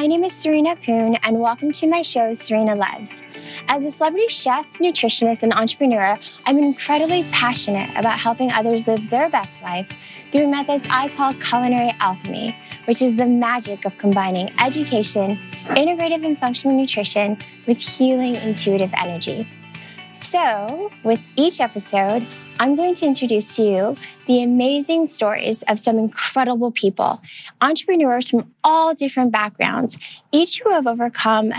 My name is Serena Poon, and welcome to my show, Serena Loves. As a celebrity chef, nutritionist, and entrepreneur, I'm incredibly passionate about helping others live their best life through methods I call culinary alchemy, which is the magic of combining education, integrative and functional nutrition with healing intuitive energy. So, with each episode, I'm going to introduce you the amazing stories of some incredible people, entrepreneurs from all different backgrounds, each who have overcome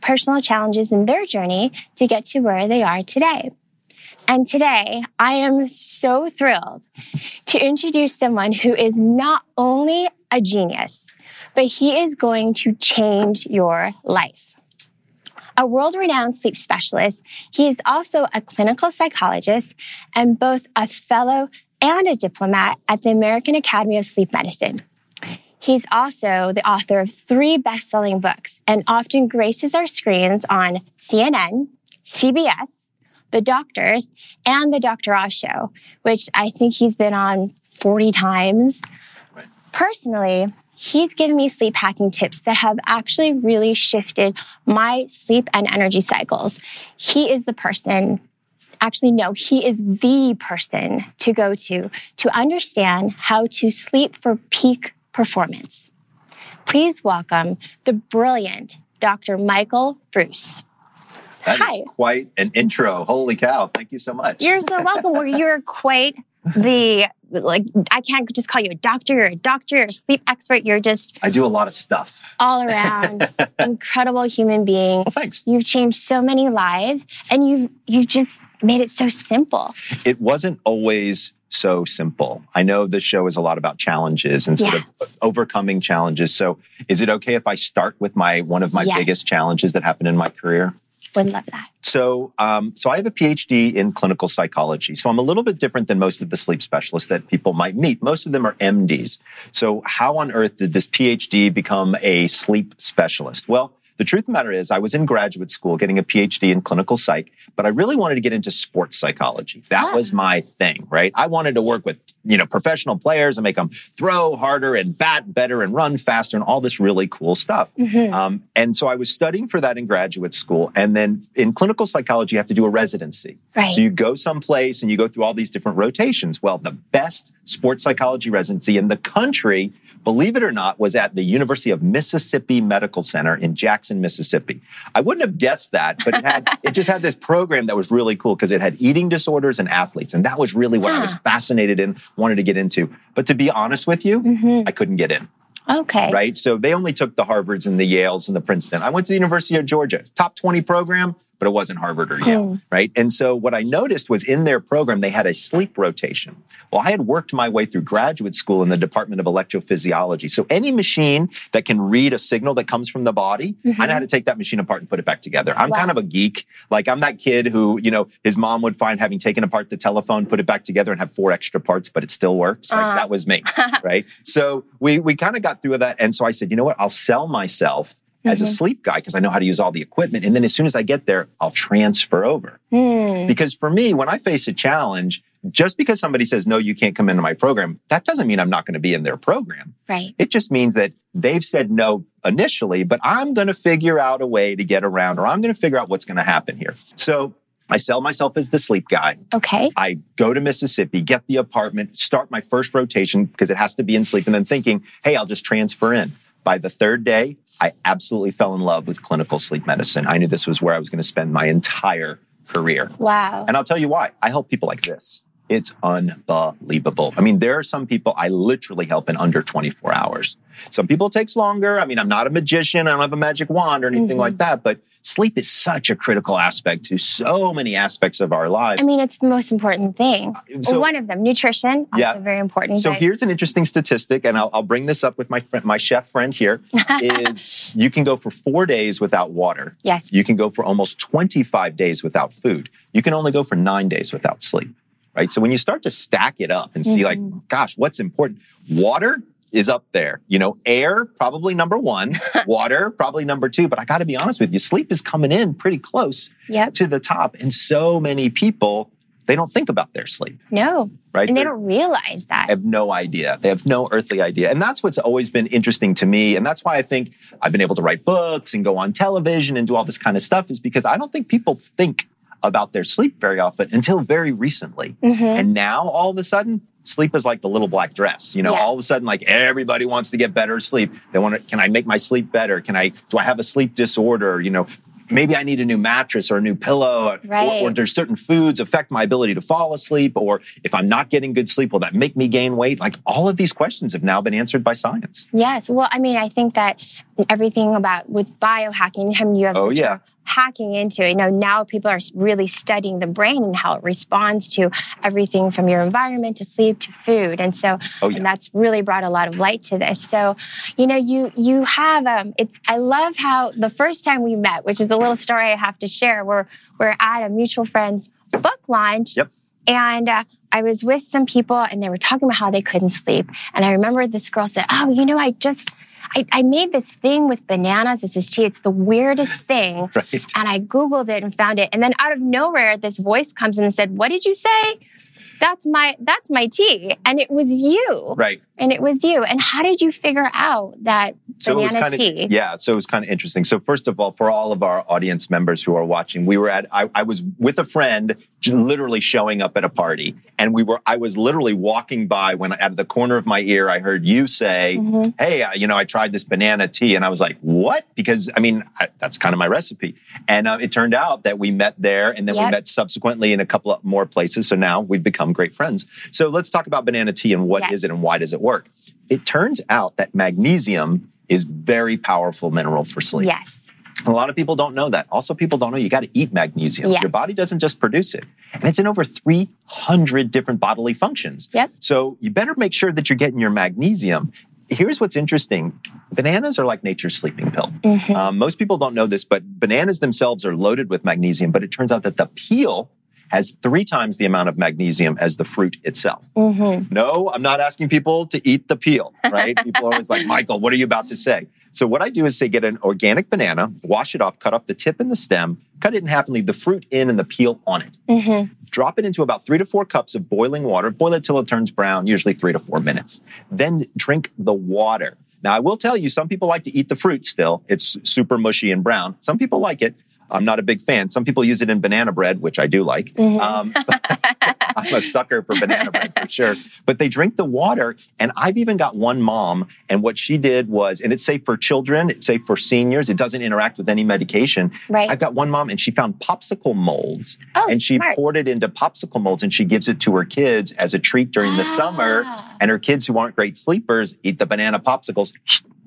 personal challenges in their journey to get to where they are today. And today, I am so thrilled to introduce someone who is not only a genius, but he is going to change your life. A world renowned sleep specialist, he is also a clinical psychologist and both a fellow and a diplomate at the American Academy of Sleep Medicine. He's also the author of three best selling books and often graces our screens on CNN, CBS, The Doctors, and The Dr. Oz Show, which I think he's been on 40 times. Personally, he's given me sleep hacking tips that have actually really shifted my sleep and energy cycles. He is the person actually no he is the person to go to to understand how to sleep for peak performance please welcome the brilliant dr michael breus That is quite an intro. Holy cow. Thank you so much. you're so welcome you're quite the like i can't just call you a doctor you're a doctor you're a sleep expert you're just I do a lot of stuff. all around incredible human being. Well, thanks. You've changed so many lives and you've you've just made it so simple. It wasn't always so simple. I know this show is a lot about challenges and sort Yeah. of overcoming challenges. So, is it okay if I start with my one of my Yes. biggest challenges that happened in my career? Would love that. So, um, so I have a PhD in clinical psychology. So I'm a little bit different than most of the sleep specialists that people might meet. Most of them are MDs. So how on earth did this PhD become a sleep specialist? Well, the truth of the matter is, I was in graduate school getting a PhD in clinical psych, but I really wanted to get into sports psychology. That Ah. was my thing, right? I wanted to work with, you know, professional players and make them throw harder and bat better and run faster and all this really cool stuff. Mhm. Um, and so I was studying for that in graduate school. And then in clinical psychology, you have to do a residency. Right. So you go someplace and you go through all these different rotations. Well, the best sports psychology residency in the country, believe it or not, was at the University of Mississippi Medical Center in Jackson, Mississippi. I wouldn't have guessed that, but it had it just had this program that was really cool because it had eating disorders and athletes. And that was really what I was fascinated in, wanted to get into. But to be honest with you, Mhm. I couldn't get in Okay. right? So they only took the Harvards and the Yales and the Princeton. I went to the University of Georgia, top 20 program, but it wasn't Harvard or Yale, Hmm. right? And so what I noticed was in their program, they had a sleep rotation. Well, I had worked my way through graduate school in the Department of Electrophysiology. So any machine that can read a signal that comes from the body, I know how to take that machine apart and put it back together. I'm Wow. kind of a geek. Like I'm that kid who, you know, his mom would find having taken apart the telephone, put it back together and have four extra parts, but it still works. Like Uh. that was me, right? So we we kind of got through that. And so I said, you know what? I'll sell myself as a Mhm. sleep guy because I know how to use all the equipment. And then as soon as I get there, I'll transfer over. Hmm. Because for me, when I face a challenge, just because somebody says, no, you can't come into my program, that doesn't mean I'm not going to be in their program. Right. It just means that they've said no initially, but I'm going to figure out a way to get around or I'm going to figure out what's going to happen here. So I sell myself as the sleep guy. Okay. I go to Mississippi, get the apartment, start my first rotation because it has to be in sleep, and then thinking, hey, I'll just transfer in. By the third day, I absolutely fell in love with clinical sleep medicine. I knew this was where I was going to spend my entire career. Wow. And I'll tell you why. I help people like this. It's unbelievable. I mean, there are some people I literally help in under 24 hours. Some people it takes longer. I mean, I'm not a magician. I don't have a magic wand or anything Mhm. like that, but sleep is such a critical aspect to so many aspects of our lives. I mean, it's the most important thing. So- One of them, nutrition, also Yeah. very important. So but- here's an interesting statistic, and I'll, I'll bring this up with my friend, my chef friend here. Is you can go for four days without water. yes. You can go for almost 25 days without food. You can only go for nine days without sleep. Right. So when you start to stack it up and see, like, mm-hmm. gosh, what's important? Water is up there. You know, air probably number one, water probably number two. But I got to be honest with you, sleep is coming in pretty close Yep. to the top. And so many people they don't think about their sleep, No. right? And they They're- don't realize that. have no idea. They have no earthly idea. And that's what's always been interesting to me. And that's why I think I've been able to write books and go on television and do all this kind of stuff, is because I don't think people think about their sleep very often until very recently. Mhm. And now all of a sudden, sleep is like the little black dress. You know, Yeah. all of a sudden, like everybody wants to get better sleep. They want to, can I make my sleep better? Can I, do I have a sleep disorder? You know, maybe I need a new mattress or a new pillow. Or- Right. Or, there's certain foods affect my ability to fall asleep. Or if I'm not getting good sleep, will that make me gain weight? Like all of these questions have now been answered by science. Yes. Well, I mean, I think that everything about with biohacking, you have Oh, yeah. Hacking into it, you know, now people are really studying the brain and how it responds to everything from your environment to sleep to food. And so, Oh, yeah. and that's really brought a lot of light to this. So, you know, you you have um it's I love how the first time we met, which is a little story I have to share, we're we're at a mutual friend's book launch. Yep. And uh, I was with some people and they were talking about how they couldn't sleep. And I remember this girl said, Oh, you know, I just, I, I made this thing with bananas as this tea. It's the weirdest thing. Right. And I Googled it and found it. And then out of nowhere, this voice comes in and said, What did you say? That's my that's my tea. And it was you. Right. And it was you. And how did you figure out that So it was kind tea? of yeah. So it was kind of interesting. So first of all, for all of our audience members who are watching, we were at I, I was with a friend, literally showing up at a party, and we were I was literally walking by when out of the corner of my ear I heard you say, Mhm. "Hey, uh, you know, I tried this banana tea," and I was like, "What?" Because I mean, I, that's kind of my recipe. And uh, it turned out that we met there, and then we met subsequently in a couple of more places. So now we've become great friends. So let's talk about banana tea and what is Yes. it and why does it work. It turns out that magnesium is very powerful mineral for sleep. Yes. A lot of people don't know that. Also, people don't know you got to eat magnesium. Yes. Your body doesn't just produce it. And it's in over 300 different bodily functions. Yep. So you better make sure that you're getting your magnesium. Here's what's interesting bananas are like nature's sleeping pill. Mhm. Um, most people don't know this, but bananas themselves are loaded with magnesium, but it turns out that the peel has three times the amount of magnesium as the fruit itself. Mhm. No, I'm not asking people to eat the peel, right? people are always like, Michael, what are you about to say? So what I do is say get an organic banana, wash it off, cut off the tip and the stem, cut it in half and leave the fruit in and the peel on it. Mhm. Drop it into about three to four cups of boiling water. Boil it till it turns brown, usually three to four minutes. Then drink the water. Now, I will tell you, some people like to eat the fruit still. It's super mushy and brown. Some people like it. I'm not a big fan. Some people use it in banana bread, which I do like. Mhm. Um, I'm a sucker for banana bread for sure. But they drink the water. And I've even got one mom, and what she did was, and it's safe for children, it's safe for seniors, it doesn't interact with any medication. Right. I've got one mom, and she found popsicle molds Oh, and she smart. poured it into popsicle molds and she gives it to her kids as a treat during the summer. Ah. And her kids who aren't great sleepers eat the banana popsicles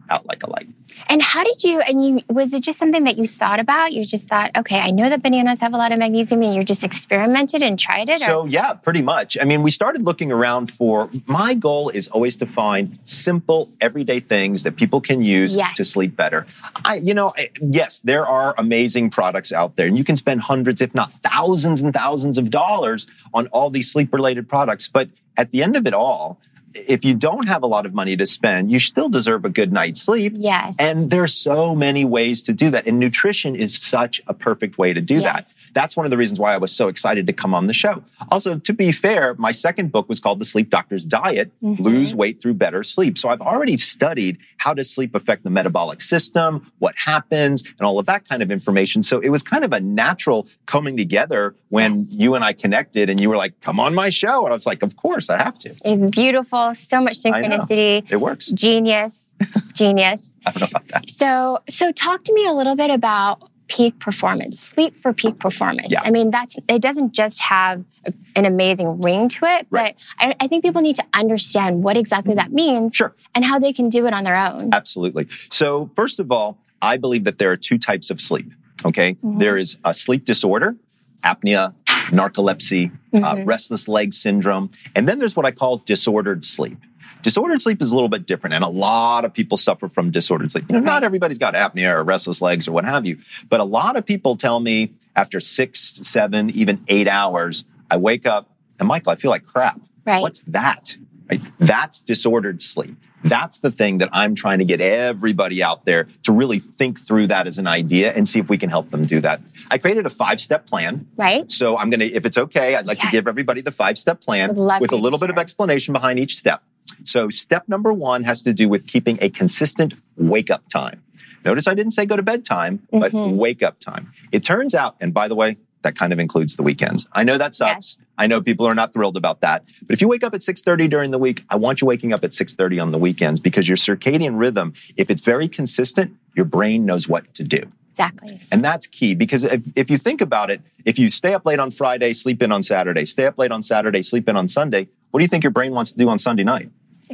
out like a light. And how did you, and you, was it just something that you thought about? You just thought, okay, I know that bananas have a lot of magnesium and you just experimented and tried it? So, yeah, pretty much. I mean, we started looking around for my goal is always to find simple, everyday things that people can use Yes. to sleep better. I, you know, yes, there are amazing products out there, and you can spend hundreds, if not thousands and thousands of dollars on all these sleep related products. But at the end of it all, if you don't have a lot of money to spend, you still deserve a good night's sleep. yes. And there's so many ways to do that. And nutrition is such a perfect way to do that. That's one of the reasons why I was so excited to come on the show. Also, to be fair, my second book was called The Sleep Doctor's Diet Mhm. Lose Weight Through Better Sleep. So I've already studied how does sleep affect the metabolic system, what happens, and all of that kind of information. So it was kind of a natural coming together when you and I connected and you were like, come on my show. And I was like, of course, I have to. it's beautiful. So much synchronicity. It works. Genius. Genius. I don't know about that. So, so talk to me a little bit about peak performance, sleep for peak performance. Yeah. I mean, that's it doesn't just have a- an amazing ring to it, Right. but I, I think people need to understand what exactly that means Sure. and how they can do it on their own. Absolutely. So, first of all, I believe that there are two types of sleep. Okay. Mhm. There is a sleep disorder, apnea, narcolepsy, uh, Mhm. restless leg syndrome. And then there's what I call disordered sleep. Disordered sleep is a little bit different, and a lot of people suffer from disordered sleep. You know, not everybody's got apnea or restless legs or what have you, but a lot of people tell me after six, seven, even eight hours, I wake up and Michael, I feel like crap. Right. What's that? Right? That's disordered sleep. That's the thing that I'm trying to get everybody out there to really think through that as an idea and see if we can help them do that. I created a five step plan. Right. So I'm going to, if it's okay, I'd like Yes. to give everybody the five step plan with a little bit of explanation behind each step. So step number one has to do with keeping a consistent wake up time. Notice I didn't say go to bed time, but mm-hmm. wake up time. It turns out, and by the way, that kind of includes the weekends. I know that sucks. I know people are not thrilled about that. But if you wake up at 6:30 during the week, I want you waking up at 6:30 on the weekends because your circadian rhythm, if it's very consistent, your brain knows what to do. Exactly. And that's key because if, if you think about it, if you stay up late on Friday, sleep in on Saturday, stay up late on Saturday, sleep in on Sunday, what do you think your brain wants to do on Sunday night?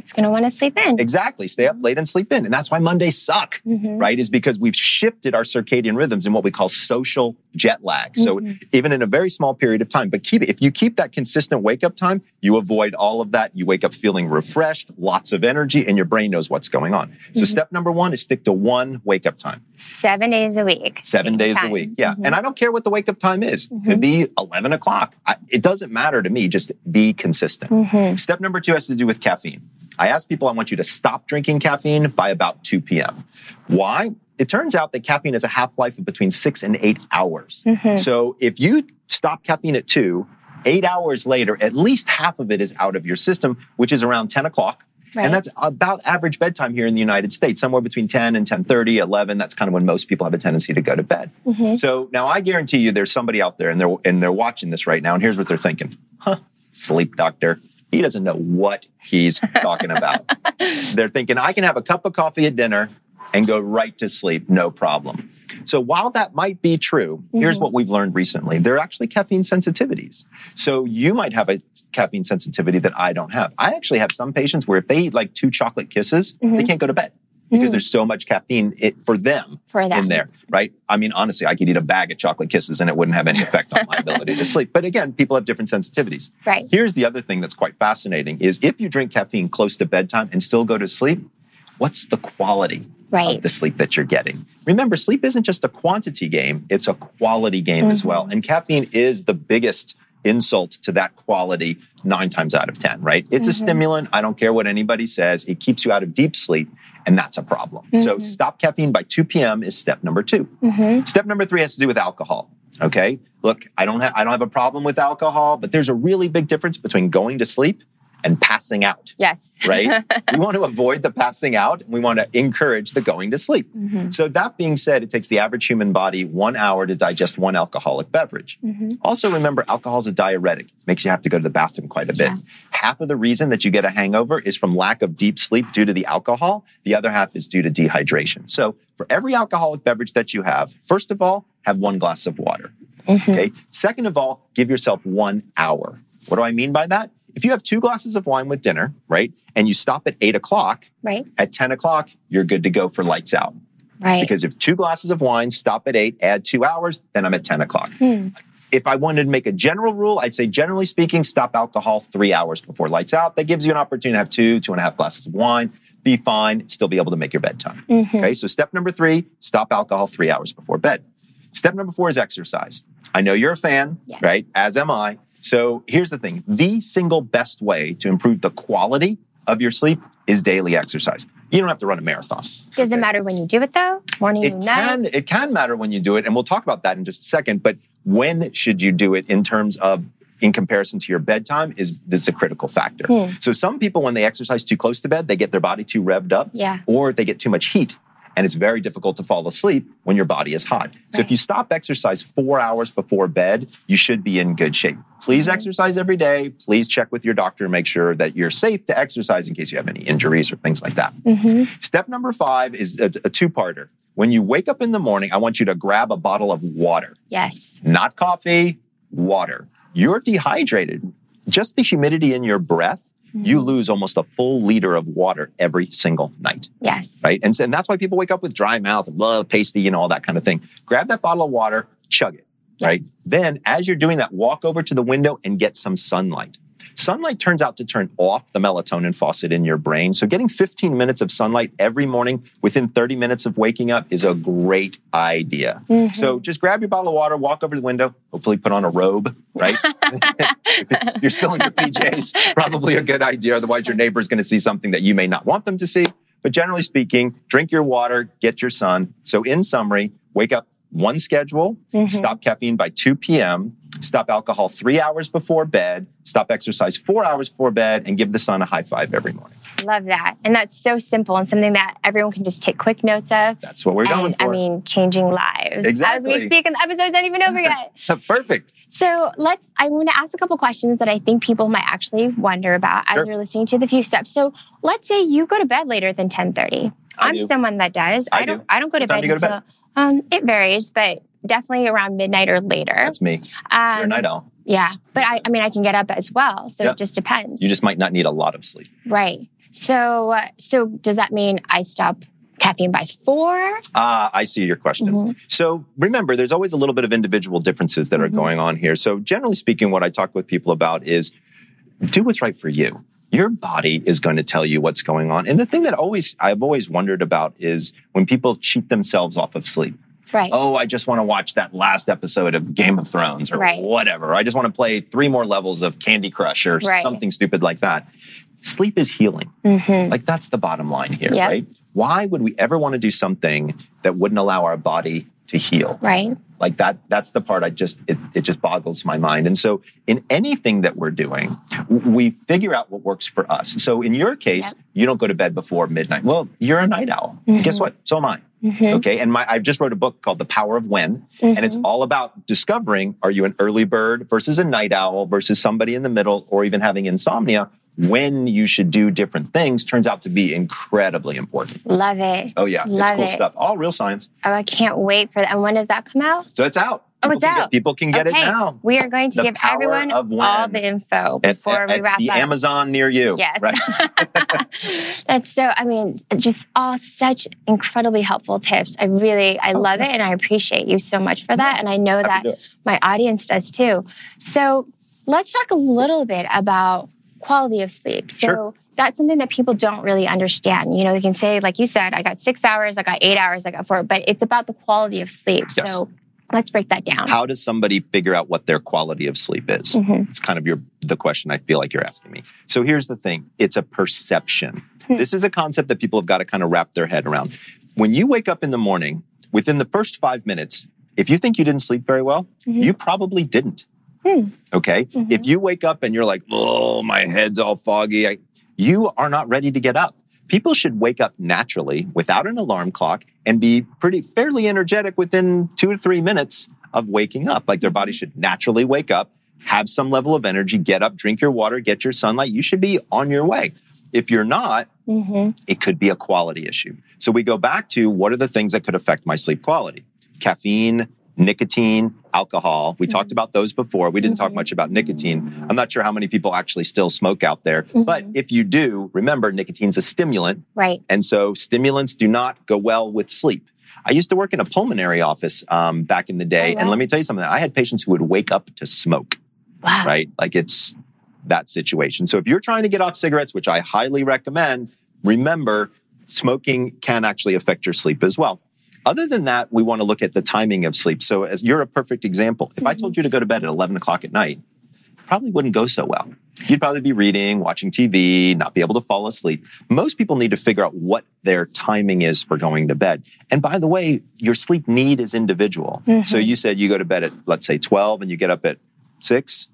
It's going to want to sleep in. Exactly. Stay up late and sleep in. And that's why Mondays suck, Mhm. right? Is because we've shifted our circadian rhythms in what we call social jet lag. So even in a very small period of time, but keep it, if you keep that consistent wake up time, you avoid all of that. You wake up feeling refreshed, lots of energy, and your brain knows what's going on. So step number one is stick to one wake up time. Seven days a week. seven days a week. Yeah. Mhm. And I don't care what the wake up time is. It Could be 11 o'clock. I, it doesn't matter to me. Just be consistent. Mhm. Step number two has to do with caffeine. I ask people, I want you to stop drinking caffeine by about 2 p.m. Why? It turns out that caffeine has a half life of between six and eight hours. Mhm. So if you stop caffeine at two, eight hours later, at least half of it is out of your system, which is around 10 o'clock. Right. And that's about average bedtime here in the United States, somewhere between 10 and 10:30, 11. That's kind of when most people have a tendency to go to bed. Mhm. So now I guarantee you there's somebody out there and they're and they're watching this right now and here's what they're thinking. Huh, sleep doctor. He doesn't know what he's talking about. they're thinking I can have a cup of coffee at dinner and go right to sleep, no problem. So while that might be true, mm-hmm. here's what we've learned recently. There are actually caffeine sensitivities. So you might have a caffeine sensitivity that I don't have. I actually have some patients where if they eat like two chocolate kisses, they mm-hmm. can't go to bed because mm. there's so much caffeine it, for them For in there, right? I mean, honestly, I could eat a bag of chocolate kisses and it wouldn't have any effect on my ability to sleep. But again, people have different sensitivities. Right. Here's the other thing that's quite fascinating is if you drink caffeine close to bedtime and still go to sleep, what's the quality Right. of the sleep that you're getting? Remember, sleep isn't just a quantity game, it's a quality game as well. Mm-hmm. And caffeine is the biggest insult to that quality nine times out of 10, right? It's a mm-hmm. stimulant. I don't care what anybody says. It keeps you out of deep sleep, and that's a problem. So mm-hmm. stop caffeine by 2 p.m. is step number 2 mm-hmm. Step number three has to do with alcohol. Okay. Look, I don't have I don't have a problem with alcohol, but there's a really big difference between going to sleep and passing out Yes. right? we want to avoid the passing out and we want to encourage the going to sleep. Mm-hmm. So, that being said, it takes the average human body one hour to digest one alcoholic beverage. Mm-hmm. Also, remember, alcohol is a diuretic, makes you have to go to the bathroom quite a bit. Yeah. Half of the reason that you get a hangover is from lack of deep sleep due to the alcohol, the other half is due to dehydration. So, for every alcoholic beverage that you have, first of all, have one glass of water. Mm-hmm. Okay. Second of all, give yourself one hour. What do I mean by that? If you have two glasses of wine with dinner, right, and you stop at eight o'clock, Right. at 10 o'clock, you're good to go for lights out. Right. Because if two glasses of wine, stop at eight, add two hours, then I'm at 10 o'clock. Hmm. If I wanted to make a general rule, I'd say generally speaking, stop alcohol three hours before lights out. That gives you an opportunity to have two, two and a half glasses of wine, be fine, still be able to make your bedtime. Mhm. Okay, so step number three, stop alcohol three hours before bed. Step number four is exercise. I know you're a fan, Yes. right? As am I. So here's the thing the single best way to improve the quality of your sleep is daily exercise. You don't have to run a marathon. Does it matter when you do it though? Morning It and can night? it can matter when you do it, and we'll talk about that in just a second. But when should you do it in terms of in comparison to your bedtime is is a critical factor. Hmm. So some people, when they exercise too close to bed, they get their body too revved up, Yeah. or they get too much heat. And it's very difficult to fall asleep when your body is hot. So if you stop exercise four hours before bed, you should be in good shape. Please exercise every day. Please check with your doctor and make sure that you're safe to exercise in case you have any injuries or things like that. hmm Step number five is a, a two parter. When you wake up in the morning, I want you to grab a bottle of water, Yes. not coffee, water. You're dehydrated. Just the humidity in your breath, you lose almost a full liter of water every single night, Yes. right? And, and that's why people wake up with dry mouth and blah, pasty and all that kind of thing. Grab that bottle of water, chug it, right? Yes. Then, as you're doing that, walk over to the window and get some sunlight. Sunlight turns out to turn off the melatonin faucet in your brain. So getting 15 minutes of sunlight every morning within 30 minutes of waking up is a great idea. Mm-hmm. So just grab your bottle of water, walk over to the window, hopefully put on a robe, right? if you're still in your PJs, probably a good idea. Otherwise, your neighbor's going to see something that you may not want them to see. But generally speaking, drink your water, get your sun. So in summary, wake up one schedule, mm-hmm. stop caffeine by 2 p.m., stop alcohol three hours before bed, stop exercise four hours before bed, and give the sun a high five every morning. Love that. And that's so simple and something that everyone can just take quick notes of. That's what we're and, going for. I mean, changing lives. Exactly. As we speak, and the episode's not even over yet. Perfect. So let's, I want to ask a couple questions that I think people might actually wonder about sure. as you're listening to the few steps. So let's say you go to bed later than 1030. I'm do. someone that does. I, I don't do. I don't go to bed until bed? Um, it varies, but definitely around midnight or later. That's me. Um, You're a night owl. Yeah, but I, I mean, I can get up as well, so it just depends. You just might not need a lot of sleep. Right. So, uh, so does that mean I stop caffeine by four? Ah, I see your question. Mm-hmm. So remember, there's always a little bit of individual differences that mm-hmm. are going on here. So generally speaking, what I talk with people about is do what's right for you. Your body is going to tell you what's going on. And the thing that always I've always wondered about is when people cheat themselves off of sleep. Right. Oh, I just want to watch that last episode of Game of Thrones or right. whatever. I just want to play three more levels of Candy Crush or right. something stupid like that sleep is healing. Mm-hmm. Like that's the bottom line here, yep. right? Why would we ever want to do something that wouldn't allow our body to heal? Right. Like that, that's the part I just, it, it just boggles my mind. And so in anything that we're doing, we figure out what works for us. So in your case, yep. you don't go to bed before midnight. Well, you're a night owl. Mm-hmm. Guess what? So am I. Mm-hmm. Okay. And my, I just wrote a book called The Power of When, mm-hmm. and it's mm-hmm. all about discovering are you an early bird versus a night owl versus somebody in the middle or even having insomnia when you should do different things turns out to be incredibly important. Love it. Oh yeah, Love it's cool it. stuff. All real science. Oh, I can't wait for that. And when does that come out? So it's out. Oh, it's out. Get, people can get okay. it now. We are going to the give everyone all the info before at, at, we wrap the up. Amazon near you. Yes. Right. That's so, I mean, just all such incredibly helpful tips. I really, I okay. love it and I appreciate you so much for that. And I know Happy that my audience does too. So let's talk a little bit about quality of sleep. So sure. that's something that people don't really understand. You know, they can say, like you said, I got six hours, I got eight hours, I got four, but it's about the quality of sleep. Yes. So let's break that down. How does somebody figure out what their quality of sleep is? Mm-hmm. It's kind of your the question I feel like you're asking me. So here's the thing: it's a perception. Mm-hmm. This is a concept that people have got to kind of wrap their head around. When you wake up in the morning, within the first five minutes, if you think you didn't sleep very well, mm-hmm. you probably didn't. Hmm. Okay. Mm-hmm. If you wake up and you're like, oh, my head's all foggy, I, you are not ready to get up. People should wake up naturally without an alarm clock and be pretty fairly energetic within two to three minutes of waking up. Like their body should naturally wake up, have some level of energy, get up, drink your water, get your sunlight. You should be on your way. If you're not, mm-hmm. it could be a quality issue. So we go back to what are the things that could affect my sleep quality? Caffeine, nicotine, alcohol. We mm-hmm. talked about those before. We didn't mm-hmm. talk much about nicotine. I'm not sure how many people actually still smoke out there, mm-hmm. but if you do, remember nicotine's a stimulant. Right. And so stimulants do not go well with sleep. I used to work in a pulmonary office um, back in the day, oh, wow. and let me tell you something. I had patients who would wake up to smoke. Wow. Right? Like it's that situation. So if you're trying to get off cigarettes, which I highly recommend, remember smoking can actually affect your sleep as well. Other than that, we want to look at the timing of sleep. So, as you're a perfect example, if mm-hmm. I told you to go to bed at 11 o'clock at night, probably wouldn't go so well. You'd probably be reading, watching TV, not be able to fall asleep. Most people need to figure out what their timing is for going to bed. And by the way, your sleep need is individual. Mm-hmm. So you said you go to bed at, let's say, 12 and you get up at 6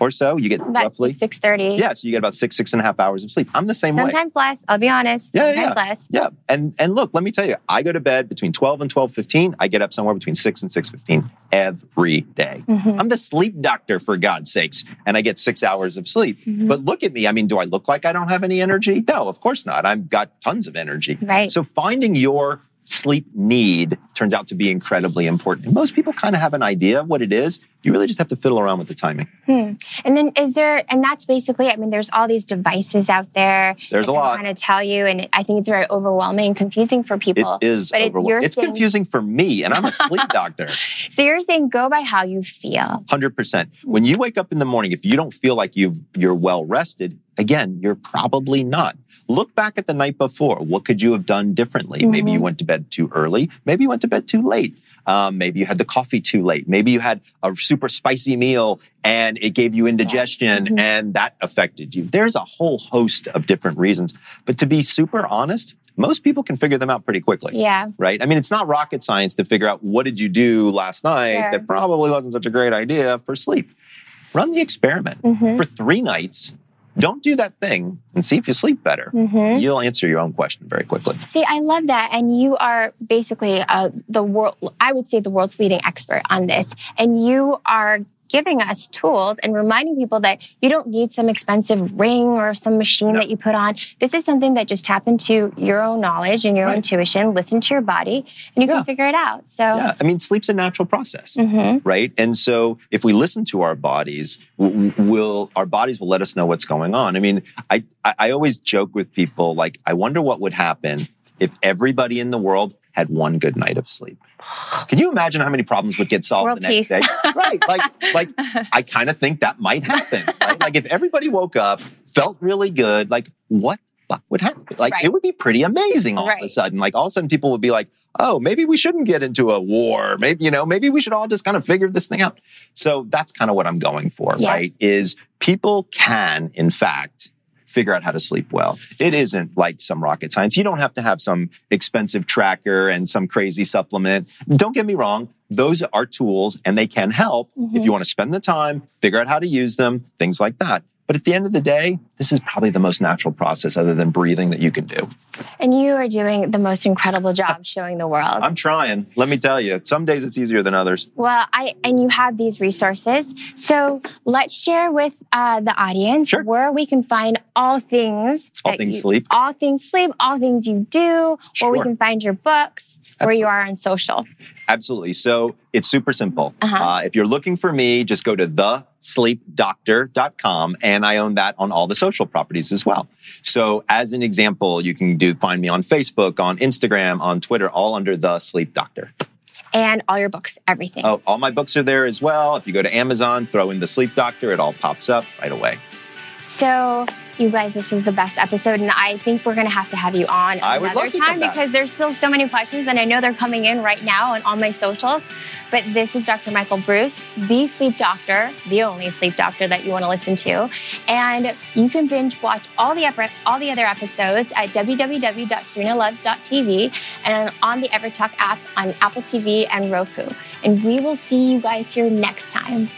or so. You get about roughly six thirty. Yeah, so you get about six six and a half hours of sleep. I'm the same Sometimes way. Sometimes less. I'll be honest. Yeah, Sometimes yeah, less. yeah. And and look, let me tell you, I go to bed between twelve and twelve fifteen. I get up somewhere between six and six fifteen every day. Mm-hmm. I'm the sleep doctor for God's sakes, and I get six hours of sleep. Mm-hmm. But look at me. I mean, do I look like I don't have any energy? No, of course not. I've got tons of energy. Right. So finding your sleep need turns out to be incredibly important. And most people kind of have an idea of what it is. You really just have to fiddle around with the timing. Hmm. And then is there, and that's basically, I mean, there's all these devices out there. There's a lot. Kind of tell you, and I think it's very overwhelming and confusing for people. It is. But it, you're it's saying, confusing for me, and I'm a sleep doctor. So you're saying go by how you feel. Hundred percent. When you wake up in the morning, if you don't feel like you've you're well rested, again, you're probably not. Look back at the night before. What could you have done differently? Maybe you went to bed too early. Maybe you went to bed too late. Um, maybe you had the coffee too late. Maybe you had a super spicy meal and it gave you indigestion and that affected you. There's a whole host of different reasons. But to be super honest, most people can figure them out pretty quickly Yeah. right? I mean, it's not rocket science to figure out what did you do last night Sure. that probably wasn't such a great idea for sleep. Run the experiment Mhm. for three nights. Don't do that thing and see if you sleep better. Mhm. You'll answer your own question very quickly. See, I love that. And you are basically uh, the world, I would say the world's leading expert on this. And you are giving us tools and reminding people that you don't need some expensive ring or some machine No. that you put on. This is something that just tap into your own knowledge and your own Right. intuition, listen to your body, and you Yeah. can figure it out. So, Yeah, I mean, sleep's a natural process. mhm. right? And so if we listen to our bodies, will our bodies will let us know what's going on. I mean, I I always joke with people like, I wonder what would happen if everybody in the world had one good night of sleep. Can you imagine how many problems would get solved World the next peace. day? right. Like, like I kind of think that might happen. Right? Like if everybody woke up, felt really good, like what fuck would happen? Like Right. it would be pretty amazing all of a sudden. Like all of a sudden people would be like, oh, maybe we shouldn't get into a war. Maybe, you know, maybe we should all just kind of figure this thing out. So that's kind of what I'm going for, Yeah. right? Is people can, in fact, figure out how to sleep well. It isn't like some rocket science. You don't have to have some expensive tracker and some crazy supplement. Don't get me wrong. Those are tools and they can help if mm-hmm. you want to spend the time, figure out how to use them, things like that. But at the end of the day, this is probably the most natural process other than breathing that you can do. and you are doing the most incredible job showing the world. I'm trying. Let me tell you, some days it's easier than others. Well, I and you have these resources. So let's share with uh, the audience Sure. where we can find all things. All things you- sleep. All things sleep. All things you do. Where we can find your books. Where you are on social. Absolutely. So it's super simple. Uh-huh. Uh, if you're looking for me, just go to thesleepdoctor.com and I own that on all the social properties as well. So as an example, you can do find me on Facebook, on Instagram, on Twitter, all under the sleep doctor. And all your books, everything. Oh, all my books are there as well. If you go to Amazon, throw in the sleep doctor, it all pops up right away. So, you guys, this was the best episode, and I think we're going to have to have you on another time because there's still so many questions, and I know they're coming in right now and on all my socials. But this is Dr. Michael Breus, the sleep doctor, the only sleep doctor that you want to listen to, and you can binge watch all the ep- all the other episodes at www.serenaloves.tv and on the EverTalk app on Apple TV and Roku. And we will see you guys here next time.